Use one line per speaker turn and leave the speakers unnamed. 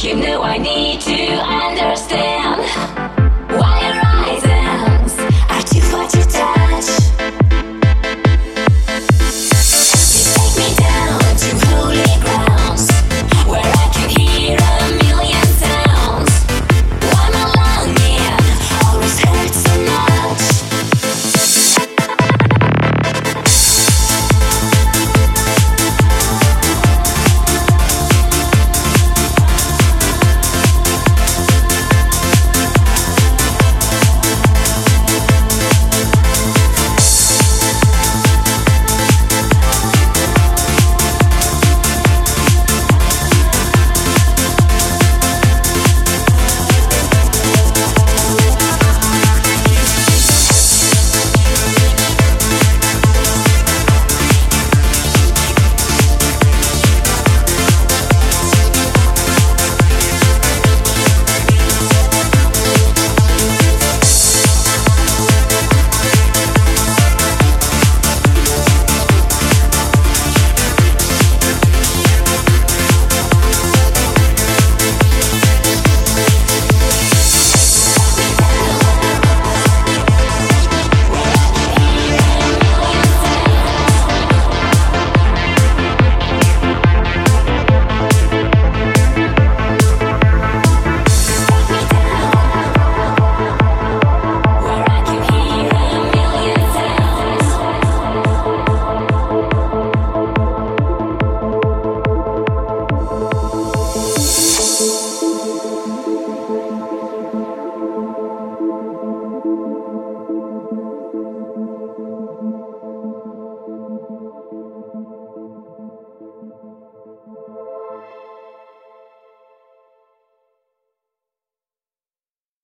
You know I need to understand.